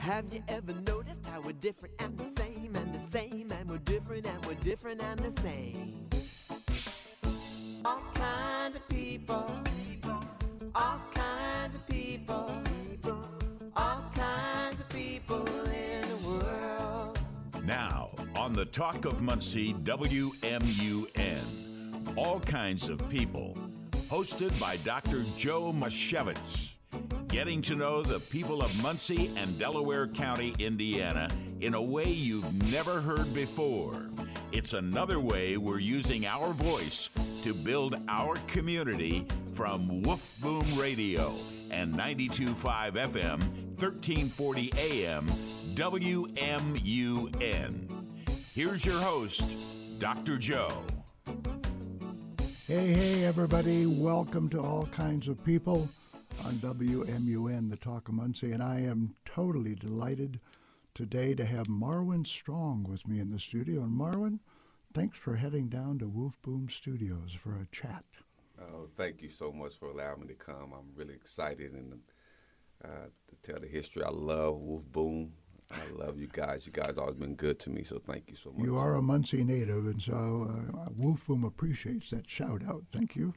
Have you ever noticed how we're different and the same and the same and we're different and we're different and the same? All kinds of people, all kinds of people, all kinds of people in the world. Now, on the Talk of Muncie WMUN, all kinds of people, hosted by Dr. Joe Misiewicz. Getting to know the people of Muncie and Delaware County, Indiana, in a way you've never heard before. It's another way we're using our voice to build our community from Woof Boom Radio and 92.5 FM, 1340 AM, WMUN. Here's your host, Dr. Joe. Hey, hey, everybody. Welcome to All Kinds of People on WMUN, the Talk of Muncie. And I am totally delighted today to have Marwin Strong with me in the studio. And Marwin, thanks for heading down to Woof Boom Studios for a chat. Oh, thank you so much for allowing me to come. I'm really excited and uh, to tell the history. I love Woof Boom. I love you guys. You guys always been good to me, so thank you so much. You are a Muncie native, and so uh, Woof Boom appreciates that shout out. Thank you.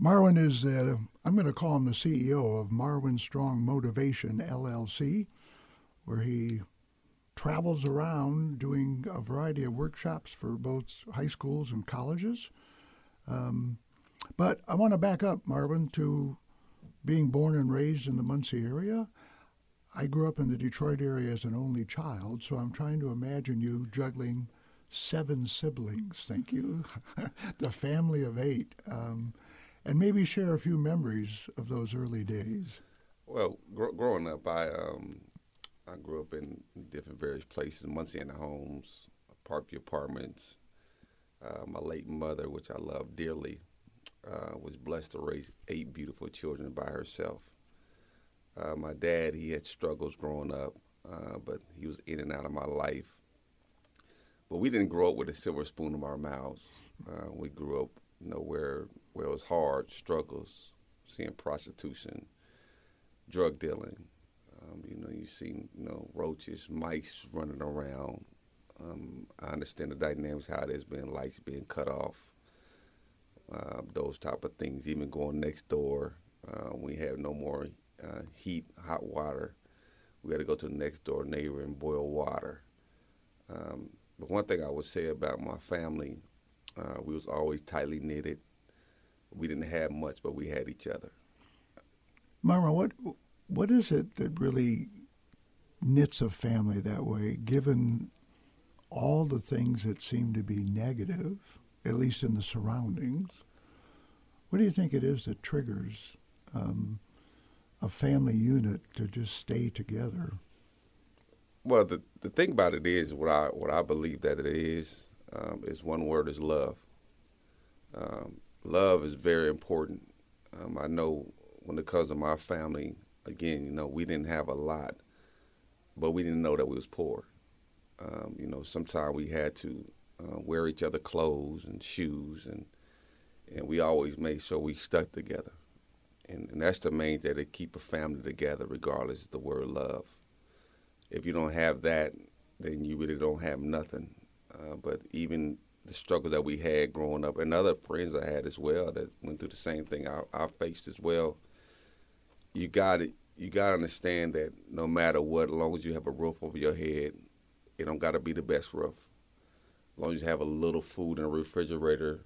Marwin is, uh, I'm going to call him the CEO of Marwin Strong Motivation LLC, where he travels around doing a variety of workshops for both high schools and colleges. Um, but I want to back up, Marwin, to being born and raised in the Muncie area. I grew up in the Detroit area as an only child, so I'm trying to imagine you juggling seven siblings. Thank you. the family of eight. Um, and maybe share a few memories of those early days. Well, gr- growing up, I um, I grew up in different various places, Muncie and the homes, Parkview Apartments. Uh, my late mother, which I love dearly, uh, was blessed to raise eight beautiful children by herself. Uh, my dad, he had struggles growing up, uh, but he was in and out of my life. But we didn't grow up with a silver spoon in our mouths. Uh, we grew up, you know, where where it was hard, struggles, seeing prostitution, drug dealing. Um, you know, you see, you know, roaches, mice running around. Um, I understand the dynamics, how there's been lights being cut off, uh, those type of things. Even going next door, uh, we have no more uh, heat, hot water. We got to go to the next door neighbor and boil water. Um, but one thing I would say about my family, uh, we was always tightly knitted. We didn't have much, but we had each other. Mara, what what is it that really knits a family that way, given all the things that seem to be negative, at least in the surroundings? What do you think it is that triggers um, a family unit to just stay together? Well, the the thing about it is what I what I believe that it is um, is one word is love. Um, love is very important. Um, I know when it comes to my family, again, you know, we didn't have a lot, but we didn't know that we was poor. Um, you know, sometimes we had to uh, wear each other clothes and shoes, and and we always made sure we stuck together. And, and that's the main thing to keep a family together, regardless of the word love. If you don't have that, then you really don't have nothing. Uh, but even the struggle that we had growing up, and other friends I had as well that went through the same thing I, I faced as well. You got it. You got to understand that no matter what, as long as you have a roof over your head, it don't got to be the best roof. As long as you have a little food in a refrigerator.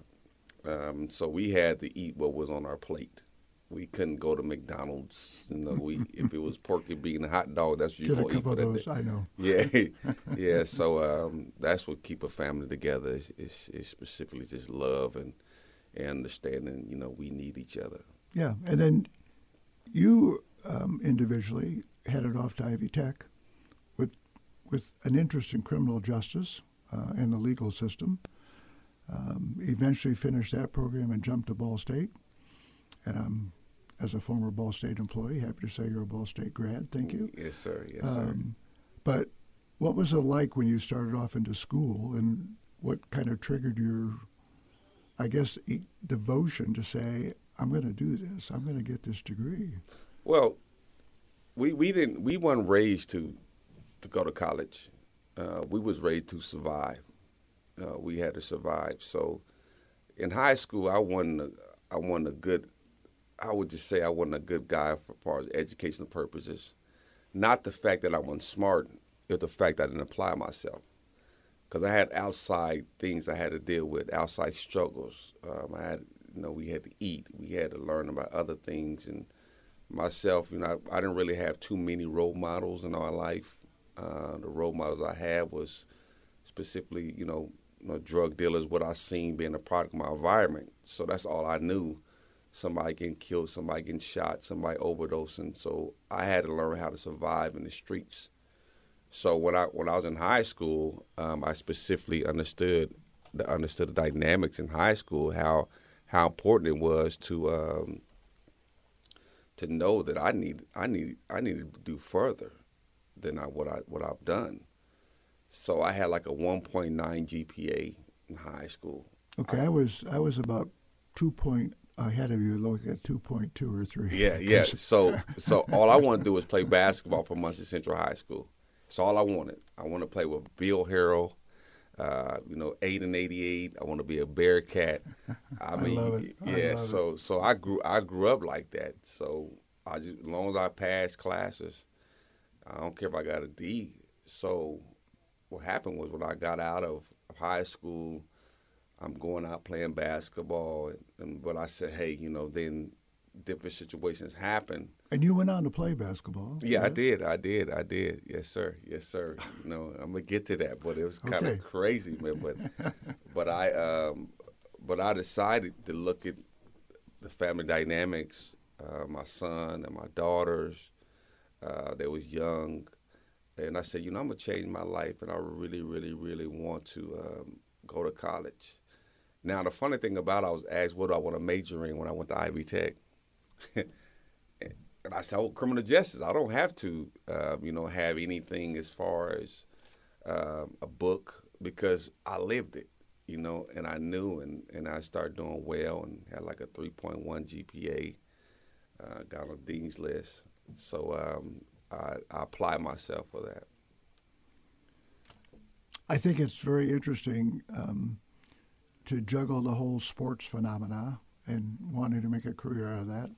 Um, so we had to eat what was on our plate. We couldn't go to McDonald's. You know, we if it was pork and bean hot dog, that's what you gonna eat for that those, day. I know. Yeah, yeah. So um, that's what keep a family together is, is, is specifically just love and and understanding. You know, we need each other. Yeah, and then you um, individually headed off to Ivy Tech with with an interest in criminal justice uh, and the legal system. Um, eventually finished that program and jumped to Ball State. And I'm, as a former Ball State employee, happy to say you're a Ball State grad. Thank you. Yes, sir. Yes, sir. Um, but what was it like when you started off into school, and what kind of triggered your, I guess, e- devotion to say, "I'm going to do this. I'm going to get this degree." Well, we we didn't we weren't raised to to go to college. Uh, we was raised to survive. Uh, we had to survive. So in high school, I wasn't a, I wasn't a good. I would just say I wasn't a good guy for far as educational purposes. Not the fact that I wasn't smart, it's the fact I didn't apply myself. Because I had outside things I had to deal with, outside struggles. Um, I had, you know, we had to eat, we had to learn about other things, and myself, you know, I, I didn't really have too many role models in our life. Uh, the role models I had was specifically, you know, you know, drug dealers, what I seen being a product of my environment. So that's all I knew. Somebody getting killed, somebody getting shot, somebody overdosing. So I had to learn how to survive in the streets. So when I when I was in high school, um, I specifically understood the understood the dynamics in high school, how how important it was to um, to know that I need I need I needed to do further than I, what I what I've done. So I had like a 1.9 GPA in high school. Okay, I, I was I was about two point ahead of you, look at two point two or three. Yeah, yeah. So so all I want to do is play basketball for Muncie Central High School. That's all I wanted. I want to play with Bill Harrell. Uh, you know, eight and eighty-eight. I want to be a Bearcat. I mean, I yeah. so it. so I grew I grew up like that. So I just as long as I passed classes, I don't care if I got a D. So what happened was when I got out of high school, I'm going out playing basketball, and, and but I said, hey, you know, then different situations happen. And you went on to play basketball. Yeah, yes? I did. I did. I did. Yes, sir. Yes, sir. you know, I'm gonna get to that, but it was kind of okay. crazy, man. But but I um, but I decided to look at the family dynamics. Uh, my son and my daughters, uh, they was young, and I said, you know, I'm gonna change my life, and I really, really, really want to um, go to college. Now, the funny thing about it, I was asked, what do I want to major in when I went to Ivy Tech? and I said, oh, criminal justice. I don't have to, uh, you know, have anything as far as um, a book because I lived it, you know, and I knew, and, and I started doing well and had like a 3.1 GPA, uh, got on Dean's list. So um, I, I apply myself for that. I think it's very interesting um, to juggle the whole sports phenomena and wanting to make a career out of that.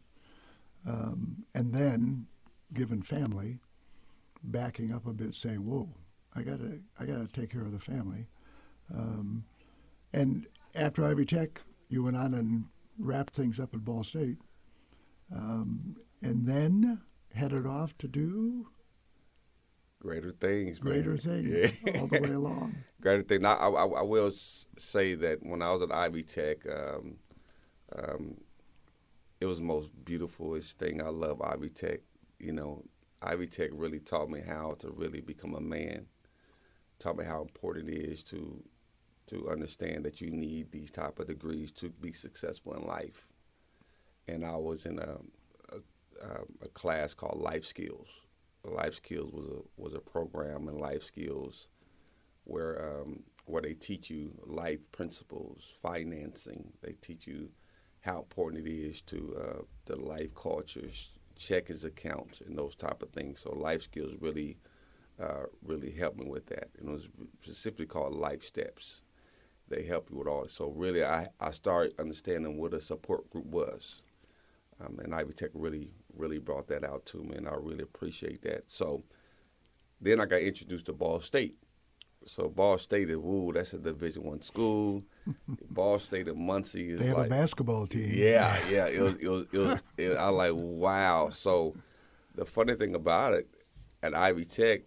Um, and then, given family, backing up a bit, saying, "Whoa, I gotta, I gotta take care of the family." Um, and after Ivy Tech, you went on and wrapped things up at Ball State, um, and then headed off to do greater things. Greater man. things yeah. all the way along. greater things. I, I, I, will say that when I was at Ivy Tech, um, um, it was the most beautifulest thing. I love Ivy Tech. You know, Ivy Tech really taught me how to really become a man. Taught me how important it is to to understand that you need these type of degrees to be successful in life. And I was in a um, a class called Life Skills. Life Skills was a was a program in life skills where um, where they teach you life principles, financing. They teach you how important it is to uh, the life cultures, checkings accounts, and those type of things. So life skills really uh, really helped me with that. And it was specifically called Life Steps. They help you with all. So really, I I started understanding what a support group was. Um, and Ivy Tech really, really brought that out to me, and I really appreciate that. So then I got introduced to Ball State. So Ball State is woo, that's a Division One school. Ball State of Muncie is they have like, a basketball team. Yeah, yeah. It was, it was, it was. It, I like, wow. So the funny thing about it, at Ivy Tech,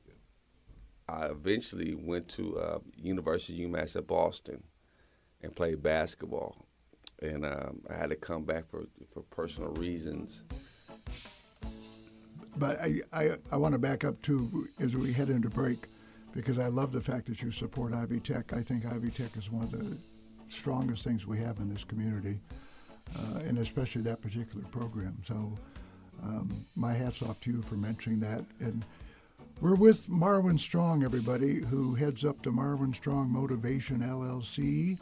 I eventually went to uh, University of UMass at Boston and played basketball and um, I had to come back for for personal reasons. But I, I, I want to back up too as we head into break because I love the fact that you support Ivy Tech. I think Ivy Tech is one of the strongest things we have in this community, uh, and especially that particular program. So um, my hat's off to you for mentioning that. And we're with Marwin Strong, everybody, who heads up the Marwin Strong Motivation LLC.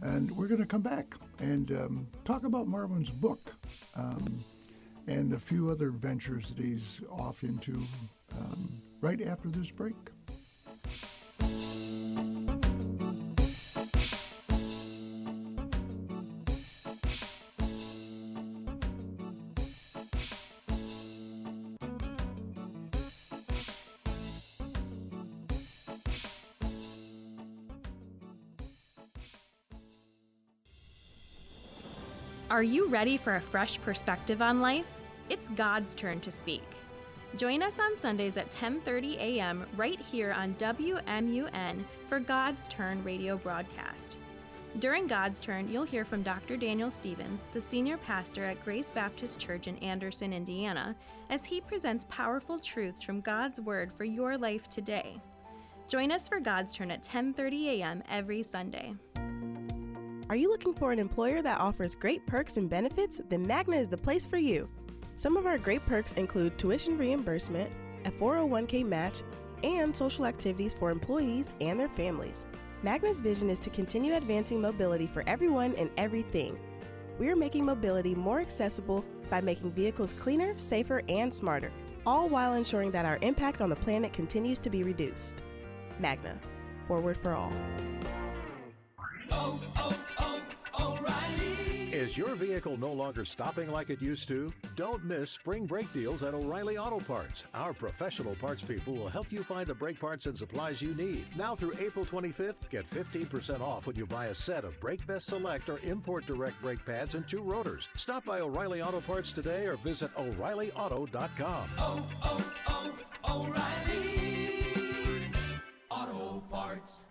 And we're going to come back and um, talk about Marwin's book um, and a few other ventures that he's off into um, right after this break. Are you ready for a fresh perspective on life? It's God's turn to speak. Join us on Sundays at 10:30 a.m. right here on WMUN for God's Turn radio broadcast. During God's Turn, you'll hear from Dr. Daniel Stevens, the senior pastor at Grace Baptist Church in Anderson, Indiana, as he presents powerful truths from God's word for your life today. Join us for God's Turn at 10:30 a.m. every Sunday. Are you looking for an employer that offers great perks and benefits? Then Magna is the place for you. Some of our great perks include tuition reimbursement, a 401k match, and social activities for employees and their families. Magna's vision is to continue advancing mobility for everyone and everything. We are making mobility more accessible by making vehicles cleaner, safer, and smarter, all while ensuring that our impact on the planet continues to be reduced. Magna, forward for all. Oh, Is your vehicle no longer stopping like it used to? Don't miss spring brake deals at O'Reilly Auto Parts. Our professional parts people will help you find the brake parts and supplies you need. Now through April 25th, get 15% off when you buy a set of Brake Best Select or Import Direct brake pads and two rotors. Stop by O'Reilly Auto Parts today or visit O'ReillyAuto.com. Oh, oh, oh, O'Reilly Auto Parts.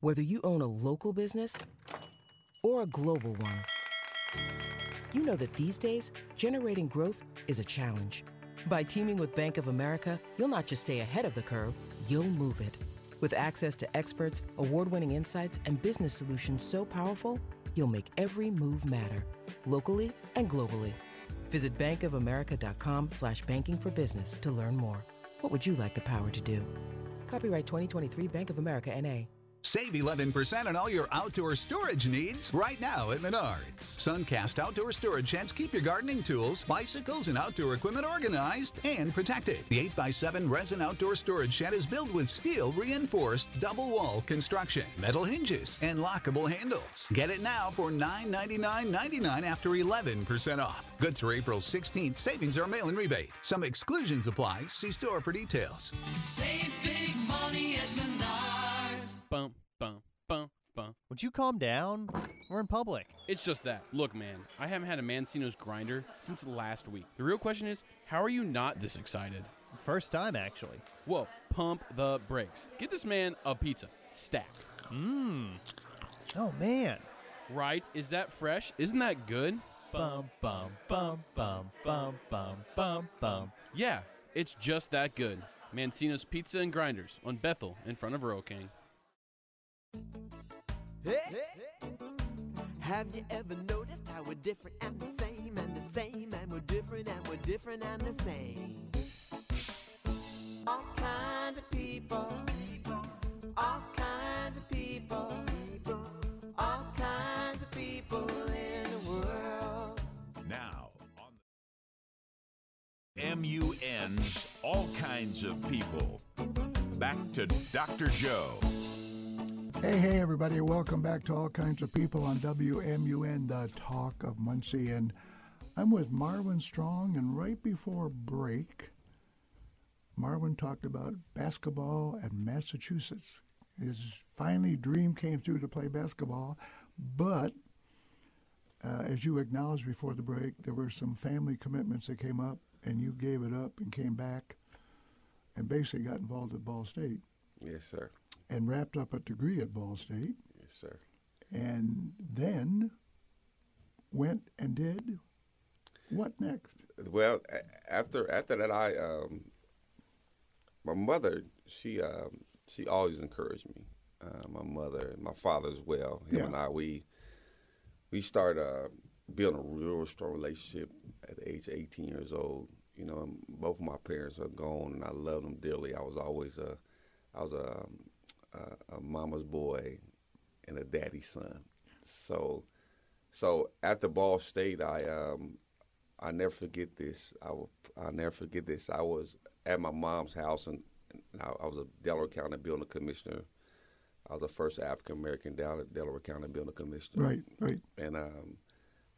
Whether you own a local business or a global one, you know that these days, generating growth is a challenge. By teaming with Bank of America, you'll not just stay ahead of the curve, you'll move it. With access to experts, award winning insights, and business solutions so powerful, you'll make every move matter, locally and globally. Visit bankofamerica.com slash banking for business to learn more. What would you like the power to do? Copyright 2023 Bank of America NA. Save 11% on all your outdoor storage needs right now at Menards. Suncast outdoor storage sheds keep your gardening tools, bicycles, and outdoor equipment organized and protected. The 8x7 resin outdoor storage shed is built with steel reinforced double wall construction, metal hinges, and lockable handles. Get it now for $999.99 after 11% off. Good through April 16th. Savings are mail in rebate. Some exclusions apply. See store for details. Save big money at Menards. Bum, bum, bum, bum. Would you calm down? We're in public. It's just that. Look, man, I haven't had a Mancino's grinder since last week. The real question is, how are you not this excited? First time, actually. Whoa, pump the brakes. Get this man a pizza. Stacked. Mmm. Oh, man. Right? Is that fresh? Isn't that good? Bum, bum, bum, bum, bum, bum, bum, bum. Yeah, it's just that good. Mancino's Pizza and Grinders on Bethel in front of Rural King. Have you ever noticed how we're different and the same and the same and we're different and we're different and the same? All kinds of people, all kinds of people, all kinds of people in the world. Now, on the MUN's All Kinds of People. Back to Dr. Joe. Hey, hey, everybody. Welcome back to All Kinds of People on WMUN, the talk of Muncie. And I'm with Marwin Strong. And right before break, Marwin talked about basketball and Massachusetts. His finally dream came through to play basketball. But uh, as you acknowledged before the break, there were some family commitments that came up, and you gave it up and came back and basically got involved at Ball State Yes, sir. And wrapped up a degree at Ball State. Yes, sir. and then went and did what next? Well, after after that, I um, my mother she um, she always encouraged me. Uh, my mother and my father as well. Him Yeah. and I we we started uh, building a real strong relationship at the age of 18 years old. You know, both of my parents are gone, and I love them dearly. I was always a I was a, um, a, a mama's boy and a daddy's son. So so after Ball State, I um, I never forget this. I will. I'll never forget this. I was at my mom's house, and, and I, I was a Delaware County building commissioner. I was the first African American down at Delaware County building commissioner. Right, right. And um,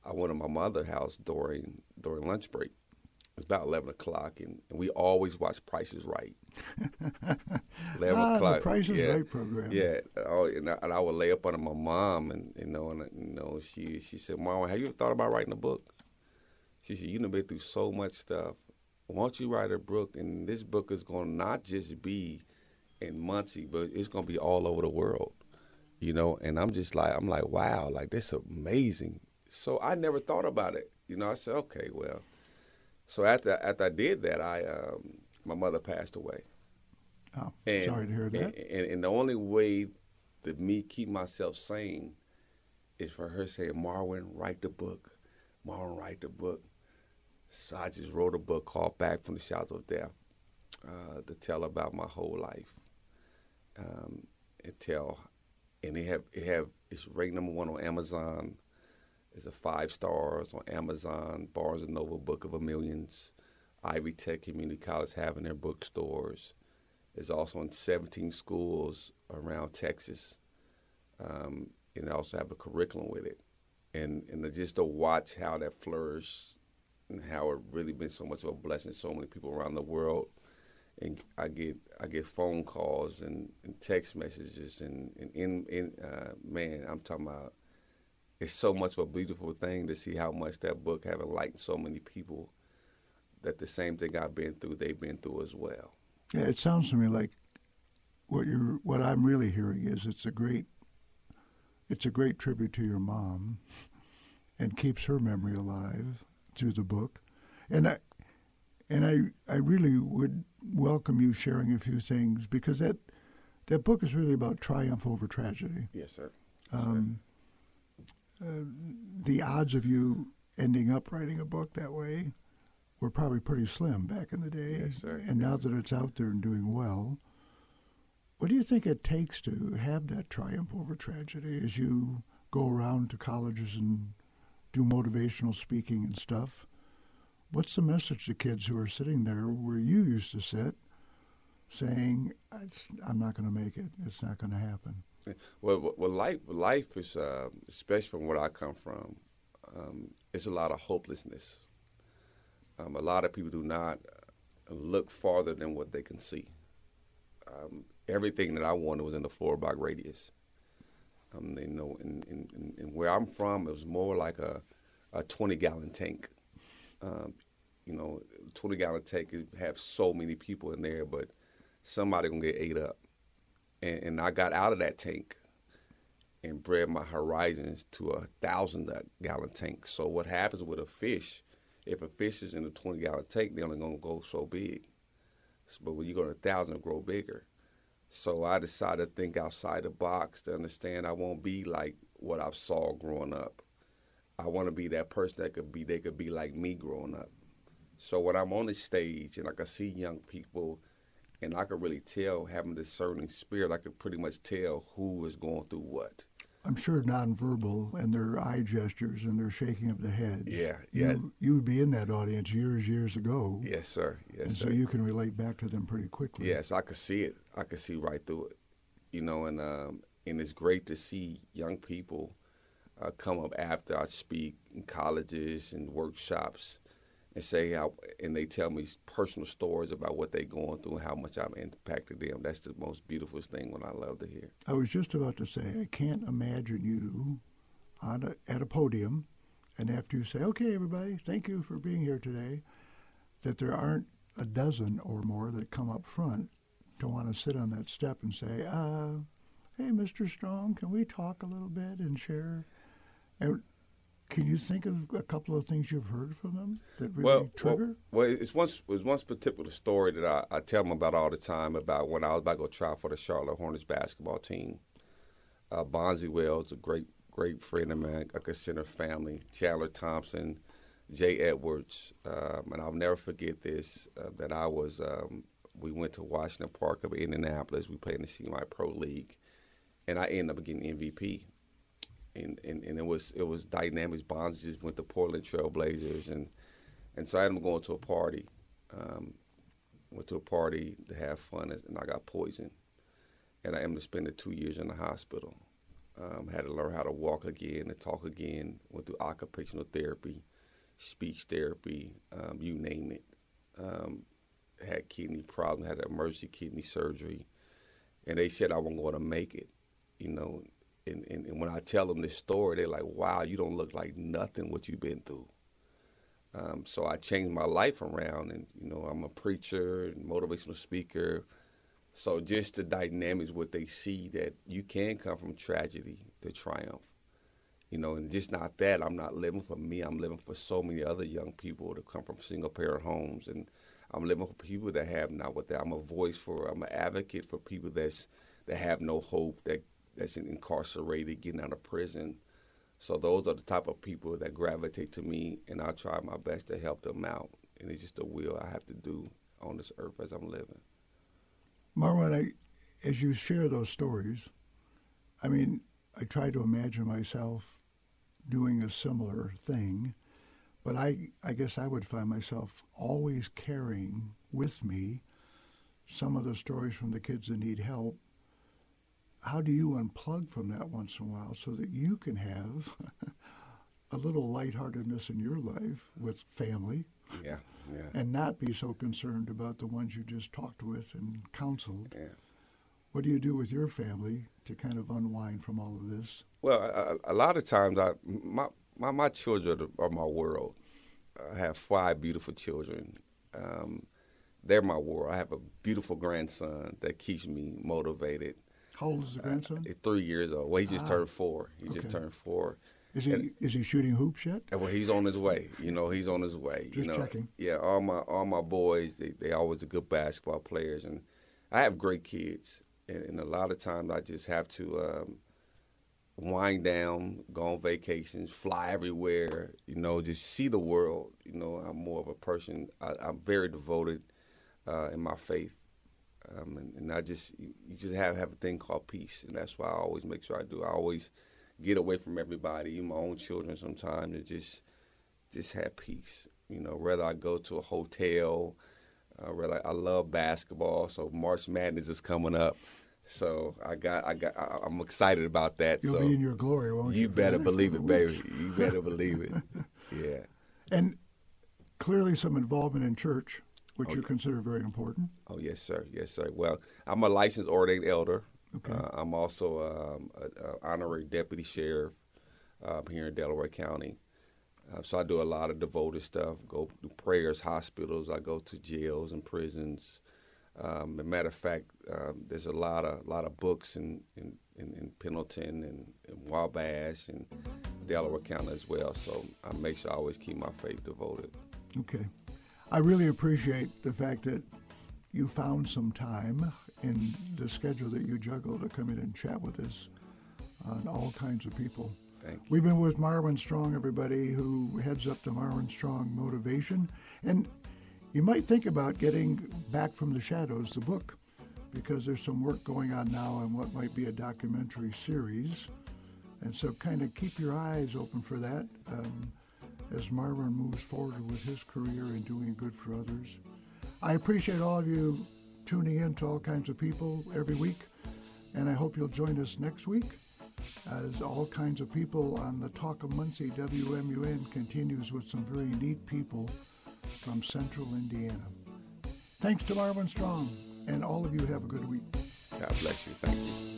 I went to my mother's house during during lunch break. It's about eleven o'clock, and, and we always watch Prices Right. eleven Ah, the o'clock. Price is yeah, Right program. Yeah, oh, and I, and I would lay up under my mom, and you know, and you know, she she said, "Mom, have you ever thought about writing a book?" She said, "You done been through so much stuff. Why don't you write a book? And this book is going to not just be in Muncie, but it's going to be all over the world." You know, and I'm just like, I'm like, wow, like this amazing. So I never thought about it. You know, I said, okay, well. So after after I did that, I um, my mother passed away. Oh, And, sorry to hear that. And, and, and the only way that me keep myself sane is for her saying, Marwin, write the book. Marwin, write the book. So I just wrote a book called Back from the Shadows of Death uh, to tell about my whole life. Um, and tell, and it have it have it's ranked number one on Amazon. It's a five stars on Amazon, Barnes and Noble Book of a Millions, Ivy Tech Community College having their bookstores. It's also in 17 schools around Texas. Um, and they also have a curriculum with it. And and just to watch how that flourished and how it really been so much of a blessing to so many people around the world. And I get I get phone calls and, and text messages and, and in, in uh, man, I'm talking about it's so much of a beautiful thing to see how much that book have enlightened so many people that the same thing I've been through, they've been through as well. Yeah, it sounds to me like what you're what I'm really hearing is it's a great it's a great tribute to your mom and keeps her memory alive through the book. And I and I I really would welcome you sharing a few things because that that book is really about triumph over tragedy. Yes, sir. Um, uh, the odds of you ending up writing a book that way were probably pretty slim back in the day. Yes, sir. And now that it's out there and doing well, what do you think it takes to have that triumph over tragedy as you go around to colleges and do motivational speaking and stuff? What's the message to kids who are sitting there where you used to sit saying, "It's- I'm not going to make it, it's not going to happen? Well, well, life, life is, uh, especially from where I come from, um, it's a lot of hopelessness. Um, a lot of people do not look farther than what they can see. Um, everything that I wanted was in the four block radius. Um, you know, and, where I'm from, it was more like a, a 20 gallon tank. Um, you know, 20 gallon tank is have so many people in there, but somebody gonna get ate up. And, and I got out of that tank and bred my horizons to a thousand gallon tank. So what happens with a fish? If a fish is in a 20 gallon tank, they're only gonna go so big. But when you go to a thousand, grow bigger. So I decided to think outside the box to understand I won't be like what I saw growing up. I want to be that person that could be they could be like me growing up. So when I'm on the stage and I can see young people and I could really tell having this discerning spirit, I could pretty much tell who was going through what. I'm sure nonverbal and their eye gestures and their shaking of the heads. Yeah, yeah. You, you would be in that audience years, years ago. Yes, sir. Yes, and sir. so you can relate back to them pretty quickly. Yes, I could see it. I could see right through it. You know, and um, and it's great to see young people uh, come up after I speak in colleges and workshops and say how, and they tell me personal stories about what they're going through and how much I've impacted them. That's the most beautiful thing when I love to hear. I was just about to say, I can't imagine you on a, at a podium, and after you say, "Okay, everybody, thank you for being here today," that there aren't a dozen or more that come up front to want to sit on that step and say, uh, "Hey, Mr. Strong, can we talk a little bit and share?" And can you think of a couple of things you've heard from them that really well, trigger? Well, well, it's one it's one particular story that I, I tell them about all the time about when I was about to go try for the Charlotte Hornets basketball team. Uh, Bonzi Wells, a great great friend of mine, I consider family. Chandler Thompson, Jay Edwards, um, and I'll never forget this. Uh, that I was um, we went to Washington Park of Indianapolis. We played in the CMI Pro League, and I ended up getting MVP and, and, and it was it was dynamics. Bonzi just went to Portland Trailblazers and and so I ended up going to a party, um, went to a party to have fun, and I got poisoned. And I ended up spending two years in the hospital. Um, had to learn how to walk again and talk again. Went through occupational therapy, speech therapy, um, you name it. Um, had kidney problems, had emergency kidney surgery, and they said I wasn't going to make it. You know, and, and, and, when I tell them this story, they're like, "Wow, you don't look like nothing what you've been through." Um, so I changed my life around, and you know, I'm a preacher and motivational speaker. So just the dynamics, what they see that you can come from tragedy to triumph, you know, and just not that. I'm not living for me. I'm living for so many other young people that come from single parent homes, and I'm living for people that have not what that. I'm a voice for. I'm an advocate for people that's that have no hope, that that's incarcerated, getting out of prison. So those are the type of people that gravitate to me, and I try my best to help them out. And it's just a will I have to do on this earth as I'm living. Marwin, I, as you share those stories, I mean, I try to imagine myself doing a similar thing, but I, I guess I would find myself always carrying with me some of the stories from the kids that need help how do you unplug from that once in a while so that you can have a little lightheartedness in your life with family? Yeah, yeah. And not be so concerned about the ones you just talked with and counseled. Yeah. What do you do with your family to kind of unwind from all of this? Well, a, a lot of times, I my, my, my children are my world. I have five beautiful children. Um, they're my world. I have a beautiful grandson that keeps me motivated. How old is the grandson? Uh, three years old. Well, he just ah, turned four. He okay. just turned four. Is he and, is he shooting hoops yet? Well, he's on his way. You know, he's on his way. Just you know, checking. Yeah, all my all my boys, they they always are good basketball players, and I have great kids. And, and a lot of times, I just have to um, wind down, go on vacations, fly everywhere. You know, just see the world. You know, I'm more of a person. I, am very devoted uh, in my faith, um, and, and, I just you, you, just have have a thing called peace, and that's why I always make sure I do. I always get away from everybody, even my own children sometimes, and just just have peace. You know, whether I go to a hotel, uh, whether I love basketball, so March Madness is coming up. So I got, I got, I, am excited about that. You'll so be in your glory, won't you? You better believe it, baby. You better believe it. Yeah. And clearly, some involvement in church which oh, you consider very important. Oh yes, sir. Yes, sir. Well, I'm a licensed ordained elder. Okay. Uh, I'm also um, an honorary deputy sheriff uh, here in Delaware County. Uh, so I do a lot of devoted stuff. Go do prayers, hospitals. I go to jails and prisons. Um, as a matter of fact, um, there's a lot of lot of books in in, in, in Pendleton and, and Wabash and Delaware County as well. So I make sure I always keep my faith devoted. Okay. I really appreciate the fact that you found some time in the schedule that you juggle to come in and chat with us on all kinds of people. Thank you. We've been with Marwin Strong, everybody, who heads up the Marwin Strong Motivation. And you might think about getting Back from the Shadows, the book, because there's some work going on now on what might be a documentary series. And so kind of keep your eyes open for that. Um, as Marvin moves forward with his career and doing good for others. I appreciate all of you tuning in to all kinds of people every week, and I hope you'll join us next week as all kinds of people on the Talk of Muncie WMUN continues with some very neat people from central Indiana. Thanks to Marvin Strong, and all of you have a good week. God bless you. Thank you.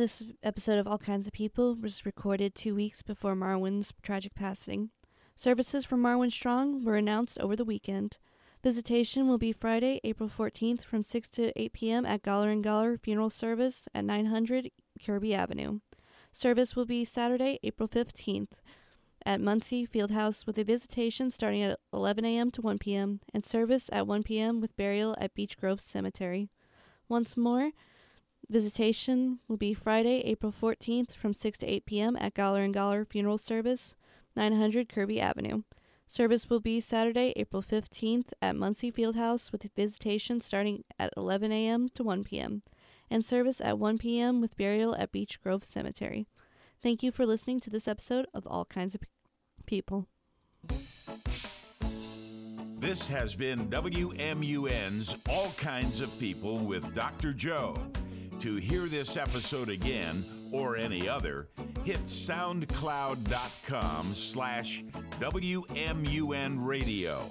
This episode of All Kinds of People was recorded two weeks before Marwin's tragic passing. Services for Marwin Strong were announced over the weekend. Visitation will be Friday, April 14th from 6 to 8 p.m. at Galler and Galler Funeral Service at 900 Kirby Avenue. Service will be Saturday, April 15th at Muncie Fieldhouse with a visitation starting at 11 a.m. to 1 p.m. and service at 1 p.m. with burial at Beech Grove Cemetery. Once more, Visitation will be Friday, April 14th from 6 to 8 p.m. at Galler and Galler Funeral Service, 900 Kirby Avenue. Service will be Saturday, April 15th at Muncie Fieldhouse with visitation starting at 11 a.m. to 1 p.m. and service at 1 p.m. with burial at Beech Grove Cemetery. Thank you for listening to this episode of All Kinds of People. This has been WMUN's All Kinds of People with Dr. Joe. To hear this episode again or any other, hit soundcloud.com slash WMUN radio.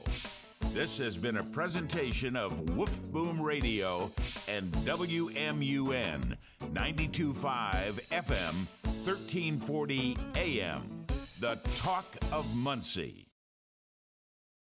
This has been a presentation of Woof Boom Radio and WMUN 92.5 FM, 1340 AM, the talk of Muncie.